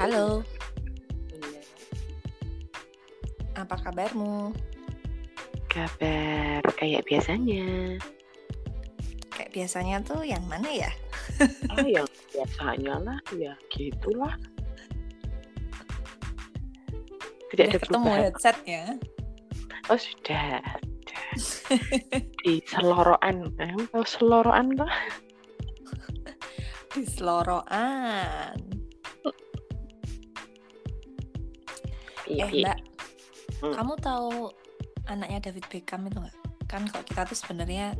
Halo, Iya. apa kabarmu? Kabar kayak biasanya. Kayak biasanya tuh yang mana ya? Ah, yang biasanya lah, ya gitulah. Tidak Udah ada ketemu headsetnya? Oh sudah. sudah. Di seloroan, eh, seloroan lah. Di seloroan. Eh iya. mbak, Hmm. kamu tahu anaknya David Beckham itu nggak? Kan kalau kita tuh sebenarnya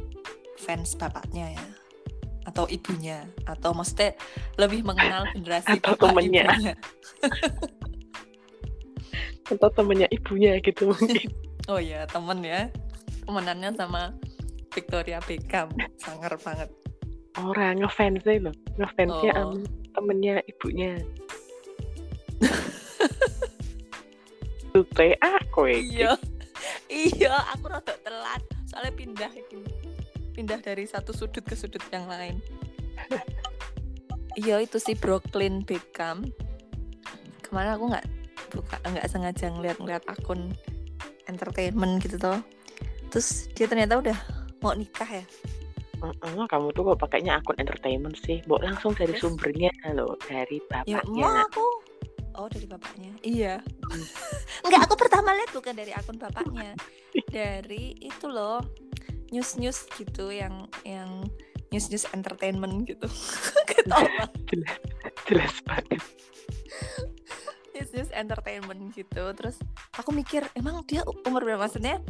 fans bapaknya ya, atau ibunya, atau maksudnya lebih mengenal generasi Atau bapak temennya. ibunya. Atau temennya ibunya gitu mungkin. Oh ya temen ya, temenannya sama Victoria Beckham, sangar banget. Orang ngefansnya loh, ngefansnya Oh. temennya ibunya. Tute aku iki. iya. Iya aku rada telat. Soalnya pindah pindah dari satu sudut ke sudut yang lain. Iya itu si Brooklyn Beckham. Kemarin aku nggak buka nggak sengaja ngeliat-ngeliat akun entertainment gitu toh. Terus dia ternyata udah mau nikah ya? Heeh, kamu tuh kok pakainya akun entertainment sih? Mbok langsung dari sumbernya loh, dari ya bapaknya. mau aku oh dari bapaknya? Iya. Nggak aku pertama lihat bukan dari akun bapaknya. Dari itu loh news news gitu yang yang news news entertainment gitu. Ketawa. Jelas banget. news news entertainment gitu. Terus aku mikir emang dia umur berapa? Maksudnya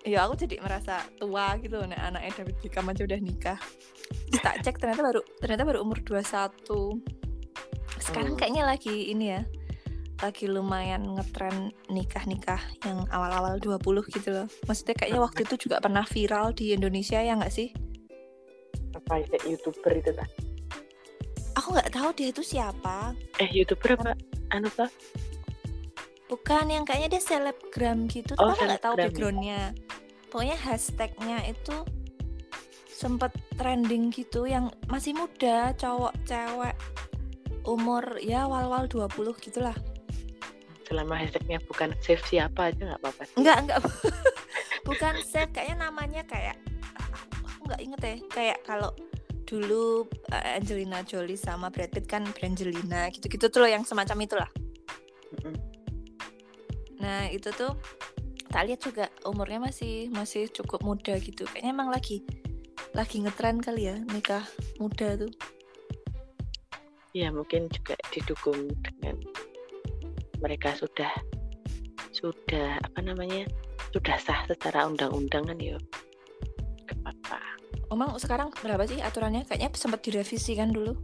ya aku jadi merasa tua gitu nah anaknya David Beckham aja udah nikah. Terus tak cek ternyata baru ternyata baru umur 21 sekarang kayaknya lagi ini ya lagi lumayan ngetren nikah-nikah yang awal-awal 20 gitu loh maksudnya kayaknya waktu itu juga pernah viral di Indonesia ya nggak sih Apa ya youtuber itu tak? aku nggak tahu dia itu siapa Eh youtuber apa? Anu tak? bukan yang kayaknya dia selebgram gitu Oh, tapi nggak tahu ya? backgroundnya pokoknya hashtagnya itu sempet trending gitu yang masih muda cowok cewek umur ya awal-awal 20 gitulah Selama hashtagnya bukan save siapa aja nggak apa-apa. sih. enggak enggak bukan save kayaknya namanya kayak aku nggak inget ya kayak kalau dulu eh, Angelina Jolie sama Brad Pitt kan Brangelina gitu-gitu tuh loh yang semacam itulah Mm-mm. Nah itu tuh tak lihat juga umurnya masih masih cukup muda gitu. Kayaknya emang lagi lagi ngetren kali ya nikah muda tuh. Ya mungkin juga didukung dengan mereka sudah sudah apa namanya sudah sah secara undang-undang kan ya. Gak apa-apa. Emang sekarang berapa sih aturannya? Kayaknya sempat direvisi kan dulu.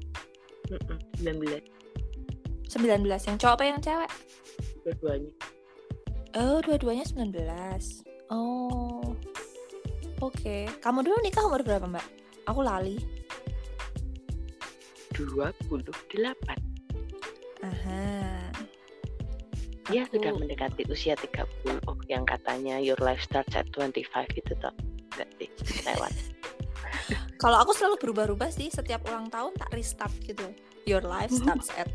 Mm-mm, 19 19 yang cowok apa yang cewek? dua-duanya. Oh, dua-duanya 19. Oh. Oke. Kamu dulu nikah umur berapa, Mbak? Aku lali. 28 Aha. Dia Aku- sudah mendekati usia 30 yang katanya your life starts at 25 itu toh enggak sih lewat Kalau aku selalu berubah-ubah sih setiap ulang tahun tak restart gitu. Your life starts at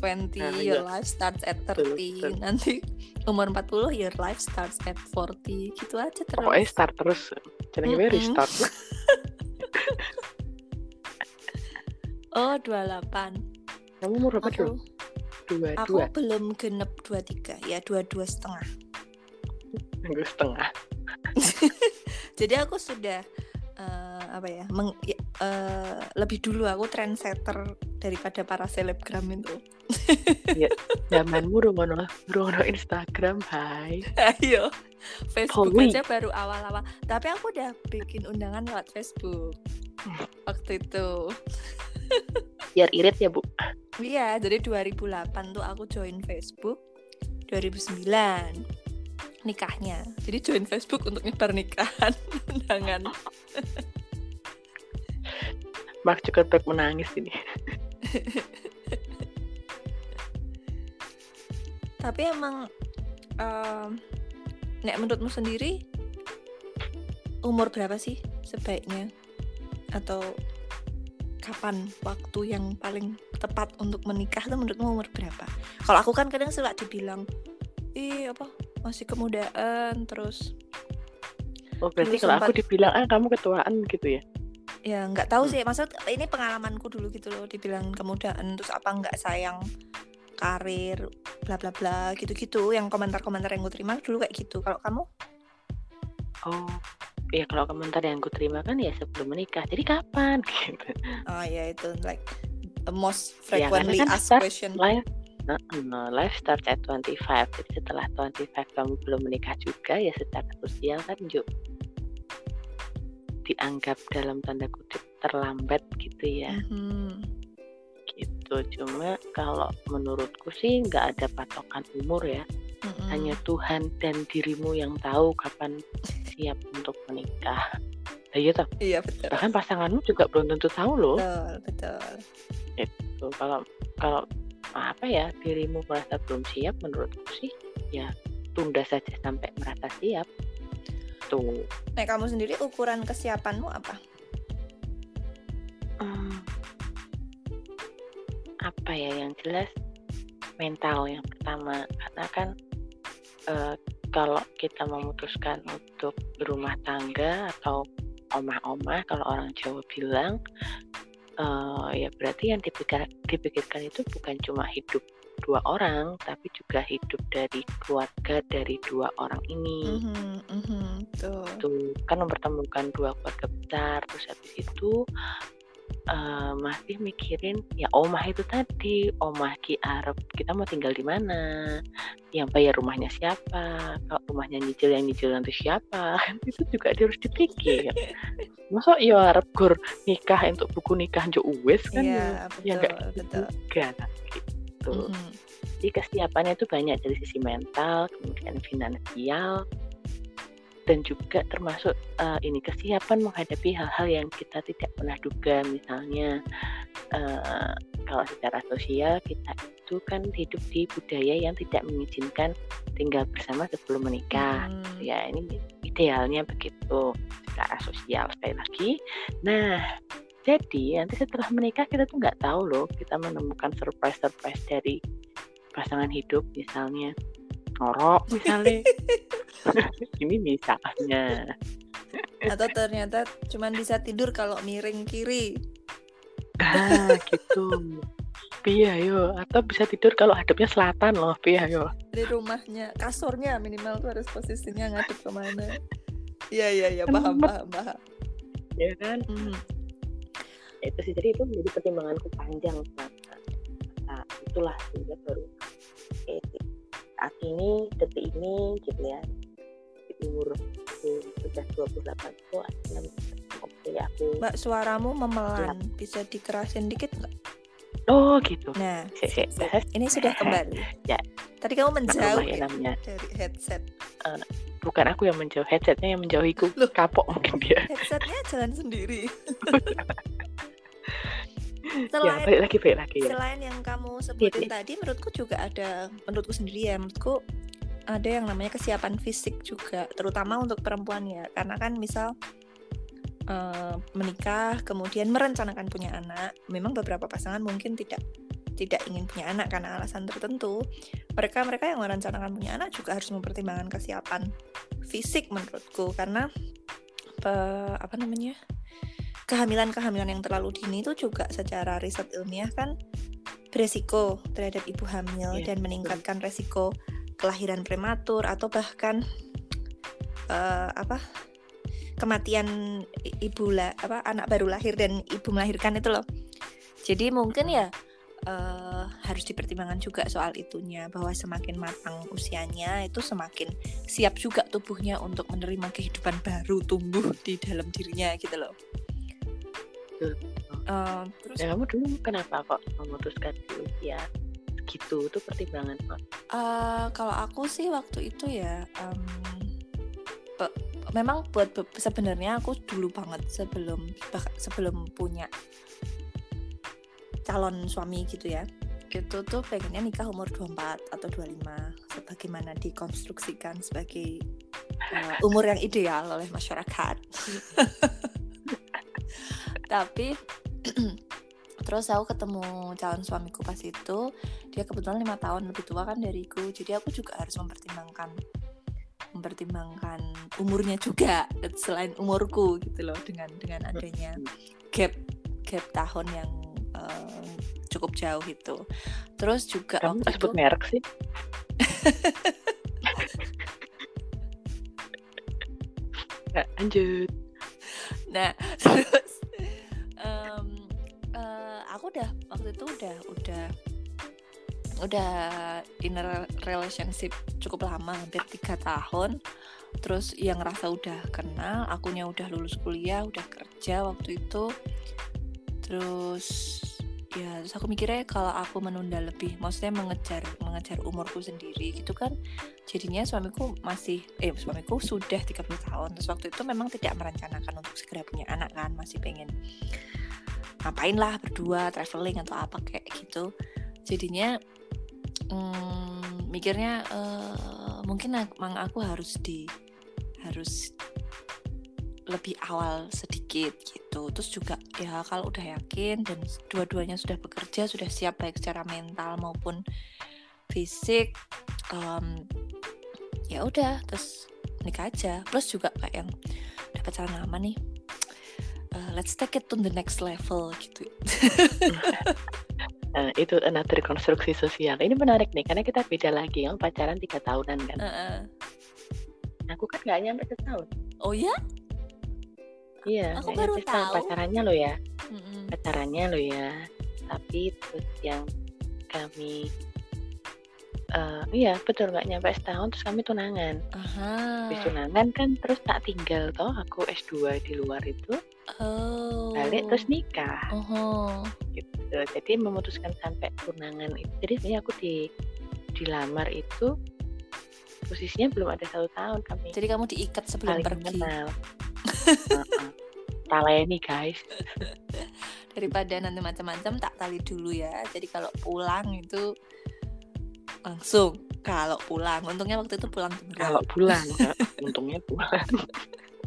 20, Nah, your life starts at Betul, 30. betul. Nanti umur 40 your life starts at 40. Gitu aja terus. pokoknya start terus jenenge Mm-mm. restart Oh, 28. kamu umur berapa dulu? Dua aku dua belum genep 23, ya 22 setengah. minggu setengah Jadi aku sudah eh, apa ya, meng- ya, eh, lebih dulu aku trendsetter daripada para selebgram itu. zamanmu rungono rungono Instagram hai Ayo, Facebook Poli. aja baru awal-awal. Tapi aku udah bikin undangan lewat Facebook waktu itu. Biar irit ya bu Iya, jadi 2008 tuh aku join Facebook. 2009 nikahnya. Jadi join Facebook untuk nyebar nikahan undangan. Mark Zuckerberg menangis ini Tapi emang em, nek menurutmu sendiri umur berapa sih sebaiknya? Atau kapan waktu yang paling tepat untuk menikah itu menurutmu umur berapa? Kalau aku kan kadang suka dibilang, ih apa masih kemudaan terus. Oh berarti kalau sempat... aku dibilang ah kamu ketuaan gitu ya? Ya nggak tahu hmm. sih, maksud ini pengalamanku dulu gitu loh, dibilang kemudaan terus apa nggak sayang karir bla bla bla gitu-gitu yang komentar-komentar yang gue terima dulu kayak gitu kalau kamu oh ya kalau komentar yang gue terima kan ya sebelum menikah. Jadi kapan? Gitu. Oh ya itu like the most ya, frequently ya, kan asked question. life no, no, life starts at 25 jadi setelah 25 kamu belum menikah juga ya secara sosial kan juk dianggap dalam tanda kutip terlambat gitu ya. Mm -hmm gitu. Cuma kalau menurutku sih nggak ada patokan umur ya mm-hmm. hanya Tuhan dan dirimu yang tahu kapan siap untuk menikah. Nah, iya toh? Iya betul. Bahkan pasanganmu juga belum tentu tahu loh. Betul betul. Itu kalau kalau apa ya dirimu merasa belum siap menurutku sih ya tunda saja sampai merasa siap. Tuh nah kamu sendiri ukuran kesiapanmu apa? Apa ya yang jelas mental yang pertama. Karena kan uh, kalau kita memutuskan untuk berumah tangga atau omah-omah kalau orang Jawa bilang uh, ya berarti yang dipikir, dipikirkan itu bukan cuma hidup dua orang tapi juga hidup dari keluarga dari dua orang ini mm-hmm, mm-hmm, tuh. tuh kan mempertemukan dua keluarga besar terus habis itu uh, masih mikirin ya omah itu tadi omah Ki Arab kita mau tinggal di mana yang bayar rumahnya siapa? Kalau rumahnya nyicil yang nyicil nanti siapa? Itu juga harus dipikir. Masa ya Arab gur nikah untuk buku nikah jo uwes kan iya, ya, ya betul. juga gitu. Mm -hmm. jadi kesiapannya itu banyak dari sisi mental kemudian finansial dan juga termasuk uh, ini kesiapan menghadapi hal-hal yang kita tidak pernah duga. Misalnya uh, kalau secara sosial kita itu kan hidup di budaya yang tidak mengizinkan tinggal bersama sebelum menikah. Hmm. ya ini idealnya begitu secara sosial sekali lagi. Nah jadi nanti setelah menikah kita tuh nggak tahu loh kita menemukan surprise surprise dari pasangan hidup misalnya ngorok misalnya. Ini misalnya. Atau ternyata cuma bisa tidur kalau miring kiri. Ah gitu. Iya yo. Atau bisa tidur kalau hadapnya selatan loh Iya yo. Di rumahnya kasurnya minimal tuh harus posisinya ngadep ke mana. Iya iya iya paham paham paham. Ya kan? Mm. itu sih jadi itu menjadi pertimbanganku panjang nah, itulah sehingga baru. Eh, saat ini detik ini gitu ya. Di umur sudah 28 itu akhirnya oke aku. Mbak suaramu memelan. Ya. bisa dikerasin dikit nggak? Oh gitu. Nah si, si, ini sudah kembali. Ya. Tadi kamu menjauh ya, namanya. dari headset. Uh, bukan aku yang menjauh headsetnya yang menjauhiku. Loh, kapok mungkin dia. Headsetnya jalan sendiri selain ya, balik lagi balik lagi ya. selain yang kamu sebutin ya, tadi menurutku juga ada menurutku sendiri ya menurutku ada yang namanya kesiapan fisik juga terutama untuk perempuan ya. Karena kan misal uh, menikah kemudian merencanakan punya anak memang beberapa pasangan mungkin tidak tidak ingin punya anak karena alasan tertentu. Mereka mereka yang merencanakan punya anak juga harus mempertimbangkan kesiapan fisik menurutku. Karena apa namanya kehamilan-kehamilan yang terlalu dini itu juga secara riset ilmiah kan beresiko terhadap ibu hamil yeah. dan meningkatkan resiko kelahiran prematur atau bahkan uh, apa kematian ibu lah apa anak baru lahir dan ibu melahirkan itu loh. Jadi mungkin ya uh, harus dipertimbangkan juga soal itunya bahwa semakin matang usianya itu semakin siap juga tubuhnya untuk menerima kehidupan baru tumbuh di dalam dirinya gitu loh uh, terus ya, kamu dulu kenapa kok memutuskan di usia gitu itu pertimbangan kok. Uh, kalau aku sih waktu itu ya um, memang buat sebenarnya aku dulu banget sebelum sebelum punya calon suami gitu ya itu tuh pengennya nikah umur 24 atau 25 sebagaimana dikonstruksikan sebagai uh, umur yang ideal oleh masyarakat tapi terus aku ketemu calon suamiku pas itu. Dia kebetulan lima tahun lebih tua kan dariku. Jadi aku juga harus mempertimbangkan mempertimbangkan umurnya juga selain umurku gitu loh dengan dengan adanya gap gap tahun yang uh, cukup jauh itu. Terus juga kamu waktu sebut itu, merek sih? Nggak, lanjut. Nah terus waktu itu udah udah udah in relationship cukup lama hampir tiga tahun. Terus yang ngerasa udah kenal akunya udah lulus kuliah udah kerja waktu itu. Terus ya terus aku mikirnya kalau aku menunda lebih maksudnya mengejar mengejar umurku sendiri gitu kan jadinya suamiku masih eh suamiku sudah 30 tahun. Terus waktu itu memang tidak merencanakan untuk segera punya anak kan masih pengen ngapain lah berdua traveling atau apa kayak gitu. Jadinya hmm, mikirnya uh, mungkin mang aku harus di harus lebih awal sedikit gitu. Terus juga ya kalau udah yakin dan dua-duanya sudah bekerja sudah siap baik secara mental maupun fisik um, ya udah terus nikah aja. Plus juga kayak yang udah pacaran lama nih uh, let's take it to the next level gitu Nah, itu another konstruksi sosial. Ini menarik nih, karena kita beda lagi. Yang pacaran tiga tahunan kan. uh -uh. Aku kan nggak nyampe setahun. oh ya Iya, Aku baru nyampe setahun. tahu. Pacarannya lo ya, Mm-mm. pacarannya lo ya. Tapi terus yang kami, eh iya betul nggak nyampe setahun. Terus kami tunangan. aha Habis tunangan kan terus tak tinggal toh. Aku S2 di luar itu. Oh Balik terus nikah. oh gitu. Jadi memutuskan sampai tunangan itu. Jadi sebenarnya aku di dilamar itu posisinya belum ada satu tahun kami jadi kamu diikat sebelum saling pergi kenal. Taleni guys. daripada nanti macam-macam tak tali dulu ya jadi kalau pulang itu langsung kalau pulang untungnya waktu itu pulang beneran. Kalau pulang, untungnya pulang.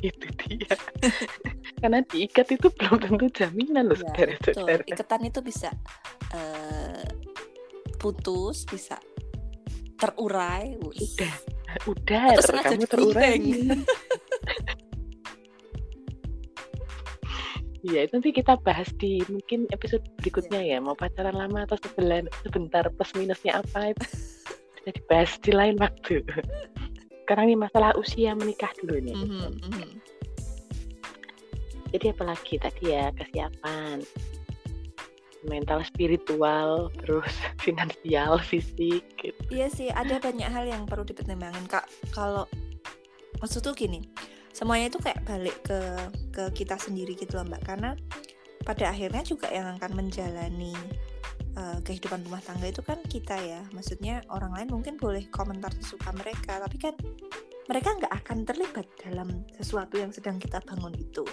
Itu dia. Karena diikat itu belum tentu jaminan loh, Ya, saudara-saudara. ikatan itu bisa eh, putus bisa terurai. Udah, udah, Atau kamu terurai. Iya, itu nanti kita bahas di mungkin episode berikutnya ya. Mau pacaran lama atau sebelan, sebentar plus minusnya apa itu bisa dibahas di lain waktu. Sekarang ini masalah usia menikah dulu nih. Mhm, mhm. Jadi apalagi tadi ya kesiapan mental, spiritual, terus finansial, fisik. Gitu. Iya sih, ada banyak hal yang perlu dipertimbangkan kak. Kalau maksud tuh gini, semuanya itu kayak balik ke ke kita sendiri gitu loh mbak. Karena pada akhirnya juga yang akan menjalani uh, kehidupan rumah tangga itu kan kita ya. Maksudnya orang lain mungkin boleh komentar sesuka mereka, tapi kan mereka nggak akan terlibat dalam sesuatu yang sedang kita bangun itu.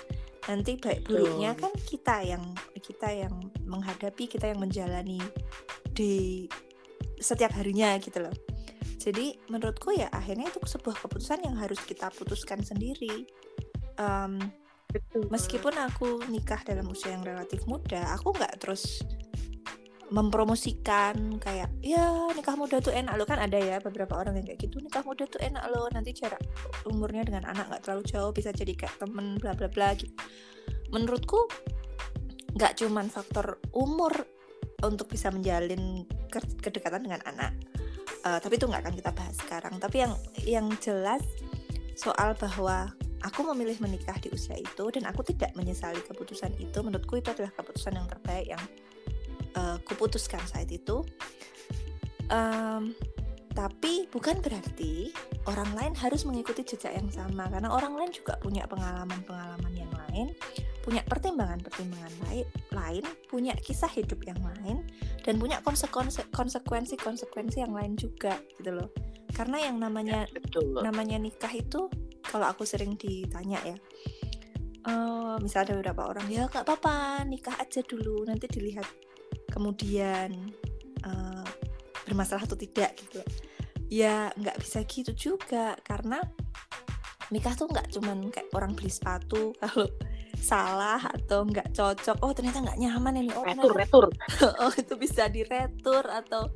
Nanti baik buruknya kan kita yang kita yang menghadapi, kita yang menjalani di setiap harinya gitu loh. Jadi menurutku ya akhirnya itu sebuah keputusan yang harus kita putuskan sendiri. Em, Betul. meskipun aku nikah dalam usia yang relatif muda, aku nggak terus mempromosikan kayak ya nikah muda tuh enak. Lo kan ada ya beberapa orang yang kayak gitu nikah muda tuh enak lo nanti jarak umurnya dengan anak nggak terlalu jauh bisa jadi kayak temen bla bla bla gitu. Menurutku nggak cuman faktor umur untuk bisa menjalin ke- kedekatan dengan anak Eh, tapi itu nggak akan kita bahas sekarang. Tapi yang yang jelas soal bahwa aku memilih menikah di usia itu dan aku tidak menyesali keputusan itu menurutku itu adalah keputusan yang terbaik yang uh, kuputuskan saat itu Em, tapi bukan berarti orang lain harus mengikuti jejak yang sama karena orang lain juga punya pengalaman-pengalaman yang lain punya pertimbangan-pertimbangan lain lain punya kisah hidup yang lain dan punya konsekuensi konsekuensi yang lain juga gitu loh karena yang namanya Betul. namanya nikah itu kalau aku sering ditanya ya eh misalnya ada beberapa orang ya gak apa-apa nikah aja dulu nanti dilihat kemudian eh, bermasalah atau tidak gitu. Ya nggak bisa gitu juga karena nikah tuh nggak cuman kayak orang beli sepatu kalau salah atau nggak cocok. Oh ternyata nggak nyaman ini. Oh retur ternyata- retur. Oh itu bisa diretur atau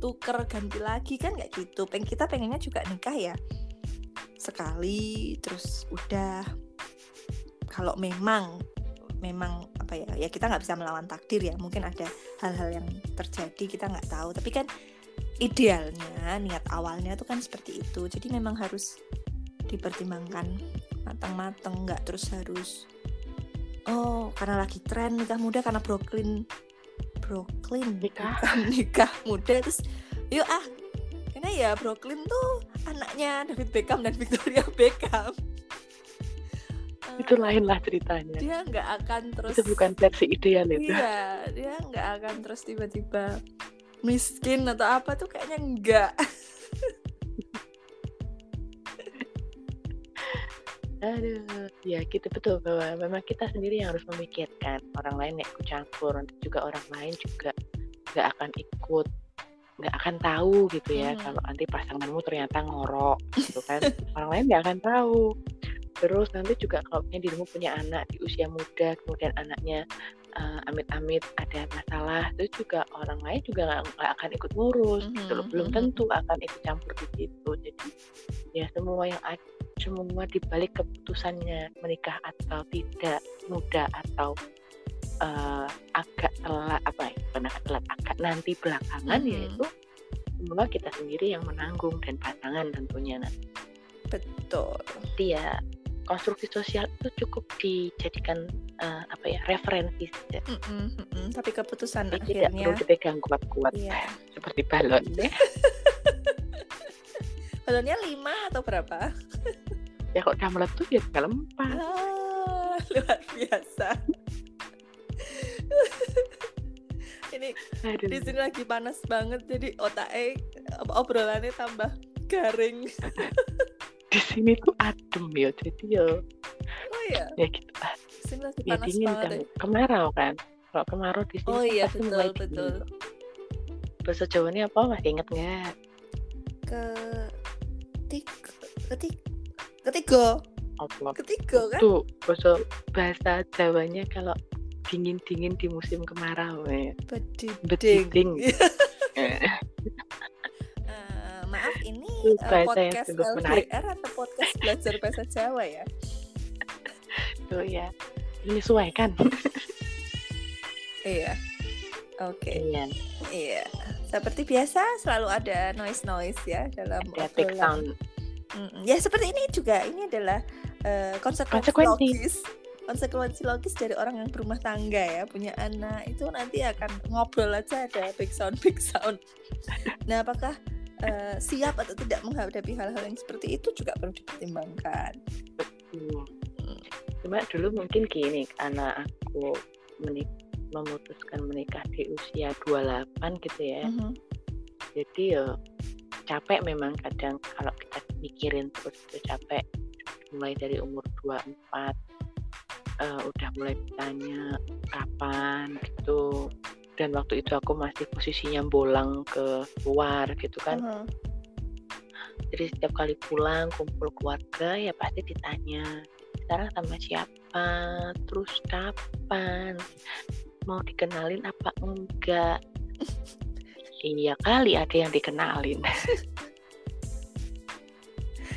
tuker ganti lagi. Kan nggak gitu. Peng kita pengennya juga nikah ya sekali terus udah. Kalau memang memang apa ya ya kita nggak bisa melawan takdir ya. Mungkin ada hal-hal yang terjadi kita nggak tahu. Tapi kan idealnya niat awalnya tuh kan seperti itu. Jadi memang harus dipertimbangkan matang-matang nggak terus harus oh karena lagi tren nikah muda karena Brooklyn Brooklyn Nikah. nikah muda terus yuk ah. Karena ya Brooklyn tuh anaknya David Beckham dan Victoria Beckham Itu lainlah ceritanya dia nggak akan terus itu bukan versi ideal itu iya dia nggak akan terus tiba-tiba miskin atau apa tuh kayaknya enggak Aduh, ya gitu betul bahwa memang kita sendiri yang harus memikirkan orang lain nggak ikut campur, nanti juga orang lain juga nggak akan ikut, nggak akan tahu gitu ya Hmm. kalau nanti pasanganmu ternyata ngorok gitu kan, orang lain nggak akan tahu. Terus nanti juga kalau punya dirimu punya anak di usia muda, kemudian anaknya eh, amit-amit ada masalah, itu juga orang lain juga nggak akan ikut ngurus gitu loh, Mhm, belum mhm. tentu akan ikut campur di situ. Jadi ya semua yang ada semua dibalik keputusannya menikah atau tidak muda atau eh, agak telat apa ya telat agak nanti belakangan Mhm. yaitu semua kita sendiri yang menanggung dan pasangan tentunya nanti betul Jadi ya konstruksi sosial itu cukup dijadikan eh, apa ya referensi saja. Mm-mm, mm-mm. tapi keputusan Jadi tidak akhirnya perlu dipegang kuat-kuat iya. Seperti balon. Balonnya lima atau berapa? Ya kok udah meletus ya tinggal empat ah, luar biasa. Ini Aduh. di sini lagi panas banget jadi otaknya apa, obrolannya tambah garing di sini tuh adem ya jadi ya oh iya? ya gitu. Lagi ya dingin kan ya. kemarau kan. Kalau kemarau di sini oh iya pasti betul mulai dingin. betul bahasa Jawanya apa? Masih inget nggak? Ke ketik ketik ketiga. Apa? Ketiga kan? Tuh bahasa bahasa Jawanya kalau dingin dingin di musim kemarau ya. Bediding bediding Yang podcast. LDR atau podcast belajar bahasa Jawa ya tuh ya menyesuaikan iya oke iya iya seperti biasa selalu ada noise noise ya dalam ada sound Mm-mm. Ya seperti ini juga ini adalah eh, konsekuensi, Konsekuensi. logis konsekuensi logis dari orang yang berumah tangga ya punya anak itu nanti akan ngobrol aja ada big sound big sound. Nah apakah eh, siap atau tidak menghadapi hal-hal yang seperti itu juga perlu dipertimbangkan. Hmm. cuma dulu mungkin gini karena aku menik memutuskan menikah di usia 28 gitu ya Mhm. jadi ya capek memang kadang kalau kita mikirin terus itu capek mulai dari umur 24 eh, udah mulai bertanya kapan gitu dan waktu itu aku masih posisinya bolang ke luar gitu kan. Mhm. jadi setiap kali pulang kumpul keluarga ya pasti ditanya sekarang sama siapa? Terus kapan? Mau dikenalin apa enggak? Iya kali ada yang dikenalin.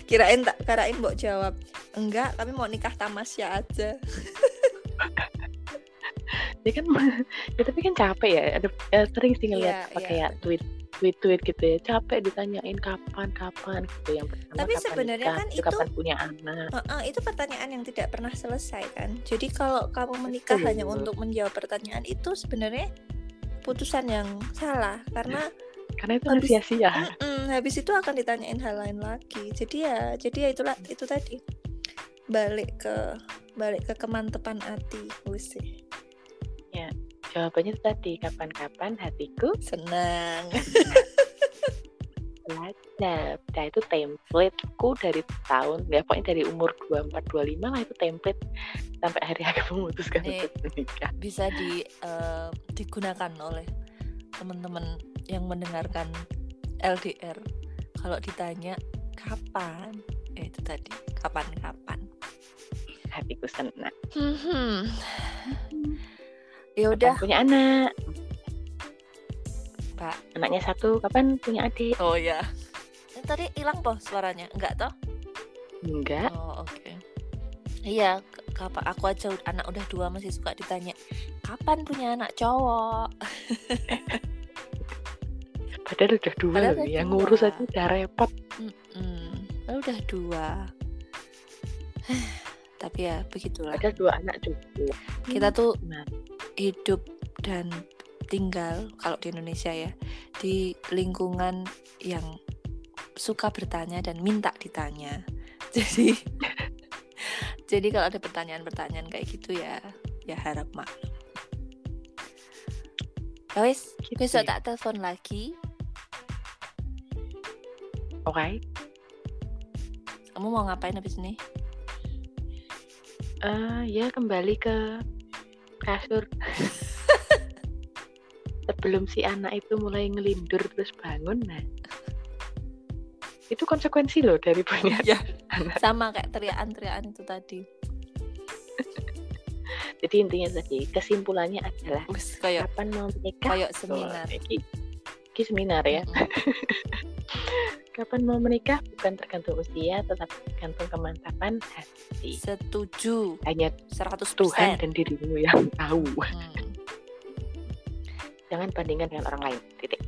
Kirain tak kirain mbok jawab enggak tapi mau nikah tamasya aja. ya kan ya tapi kan capek ya ada ya, sering sih ngeliat Iya, apa iya, kayak tweet tweet tweet gitu ya capek ditanyain kapan kapan gitu yang pertama Tapi kapan sebenarnya nikah, kan itu- kapan punya anak Heeh, itu pertanyaan yang tidak pernah selesai kan. Jadi kalau kamu menikah Betul. hanya untuk menjawab pertanyaan itu sebenarnya putusan yang salah karena karena itu Habis- sia-sia mm-mm, habis itu akan ditanyain hal lain lagi. Jadi ya, jadi ya itulah itu tadi balik ke balik ke kemantepan hati sih. Jawabannya tadi kapan-kapan hatiku senang. Nah, nah itu templateku dari tahun ya pokoknya dari umur 24 25 lah itu template. Sampai hari aku memutuskan untuk menikah. bisa di eh, digunakan oleh teman-teman yang mendengarkan LDR kalau ditanya kapan? Eh, itu tadi kapan-kapan. Hatiku senang. Hmm. Ya Kapan udah, punya anak, Pak. anaknya satu, kapan punya adik? Oh ya. Tadi hilang toh suaranya? Enggak toh? Enggak, Oh, oke. Iya, k- kapan aku aja anak udah dua masih suka ditanya, "Kapan punya anak cowok?" padahal udah dua Padahal loh. Yang dua. ngurus aja udah repot. Mm-mm. Padahal udah dua. Tapi ya begitulah. Padahal dua anak cukup. Kita tuh Nah, hidup dan tinggal kalau di Indonesia ya di lingkungan yang suka bertanya dan minta ditanya. Jadi jadi kalau ada pertanyaan-pertanyaan kayak gitu ya ya harap maklum. Ya wis, Gitu besok ya. tak telepon lagi. Oke. Kamu mau ngapain habis ini? Eh, ya kembali ke kasur. Sebelum si anak itu mulai ngelindur terus bangun, nah itu konsekuensi loh dari punya anak. Sama kayak teriakan-teriakan itu tadi. Jadi intinya tadi kesimpulannya adalah Wis kayak kapan mau menikah? kayak seminar. Iki, iki seminar ya. Mm-mm. Kapan mau menikah bukan tergantung usia, tetapi tergantung kemantapan hati. Setuju Hanya 100%. Tuhan dan dirimu yang tahu. Hmm. Jangan bandingkan dengan orang lain. Titik.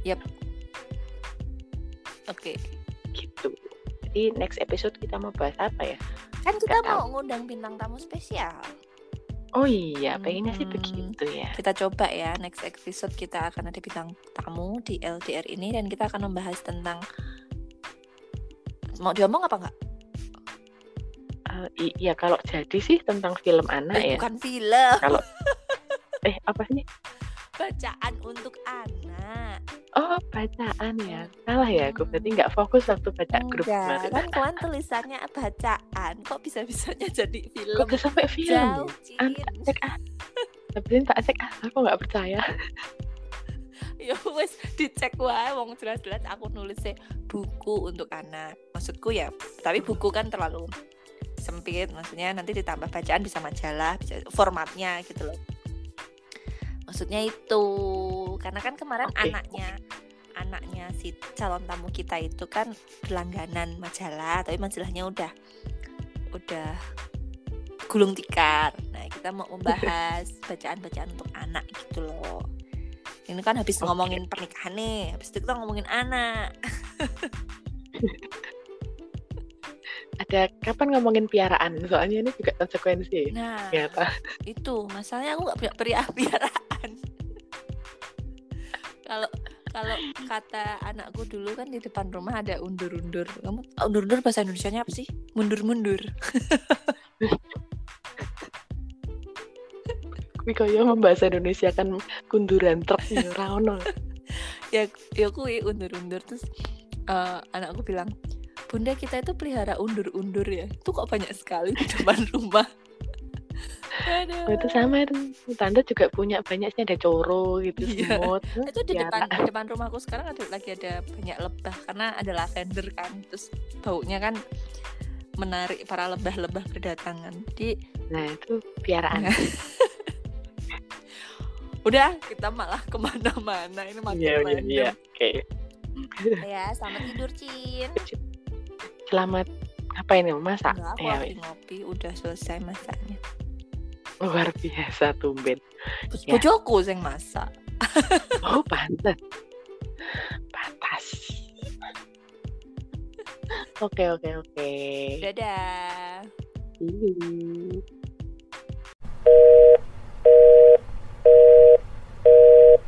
Oke. Gitu. Jadi next episode kita mau bahas apa ya? Kan kita Nggak mau ngundang bintang tamu spesial. Oh iya, pengennya sih Hmm. begitu ya. Kita coba ya next episode kita akan ada bintang tamu di LDR ini dan kita akan membahas tentang mau diomong apa enggak? Eh, i- iya kalau jadi sih tentang film anak Eh, ya. Bukan film, Kalau eh apa sih? bacaan untuk anak. Oh bacaan ya. Salah ya, aku berarti nggak fokus waktu baca grup Enggak, kemarin. kan kemarin tulisannya bacaan. Kok bisa-bisanya jadi film? Kok bisa sampai film? Jauh, ya? An- Cin. cek ah. Tapi tak cek ah, aku nggak percaya. ya wes dicek wae wong jelas-jelas aku nulisnya buku untuk anak. Maksudku ya tapi buku kan terlalu sempit maksudnya nanti ditambah bacaan bisa majalah bisa formatnya gitu loh. Maksudnya itu karena kan kemarin Oke. anaknya anaknya si calon tamu kita itu kan berlangganan majalah tapi majalahnya udah udah gulung tikar. Nah kita mau membahas bacaan-bacaan untuk anak gitu loh ini kan habis Oke. ngomongin pernikahan nih habis itu kita ngomongin anak Ada kapan ngomongin piaraan? Soalnya ini juga konsekuensi. nah Ternyata. itu masalahnya aku nggak punya pria piaraan kalau kalau kata anakku dulu kan di depan rumah ada undur-undur kamu undur-undur bahasa Indonesia nya apa sih mundur-mundur Kuwi kaya membahasa Indonesia kan kunduran truk ya ora ono. ya ya kui undur-undur terus eh, anakku bilang bunda kita itu pelihara undur-undur ya itu kok banyak sekali di depan rumah Aduh. Oh, itu sama itu. Tante juga punya banyak sih ada coro gitu Iya. semut. itu di depan di depan rumahku sekarang ada lagi ada banyak lebah karena ada lavender kan terus baunya kan menarik para lebah-lebah berdatangan jadi Nah, itu piaraan. Udah kita malah ke mana-mana ini makin Iya, iya, random iya. Oke. ya selamat tidur Cin Selamat apa ini masak? enggak aku Ya, lagi ngopi udah selesai masaknya luar biasa tumben. terus Ya. bojoku yang masak Oh, pantas. Pantas. Oke, oke, oke. dadah See you.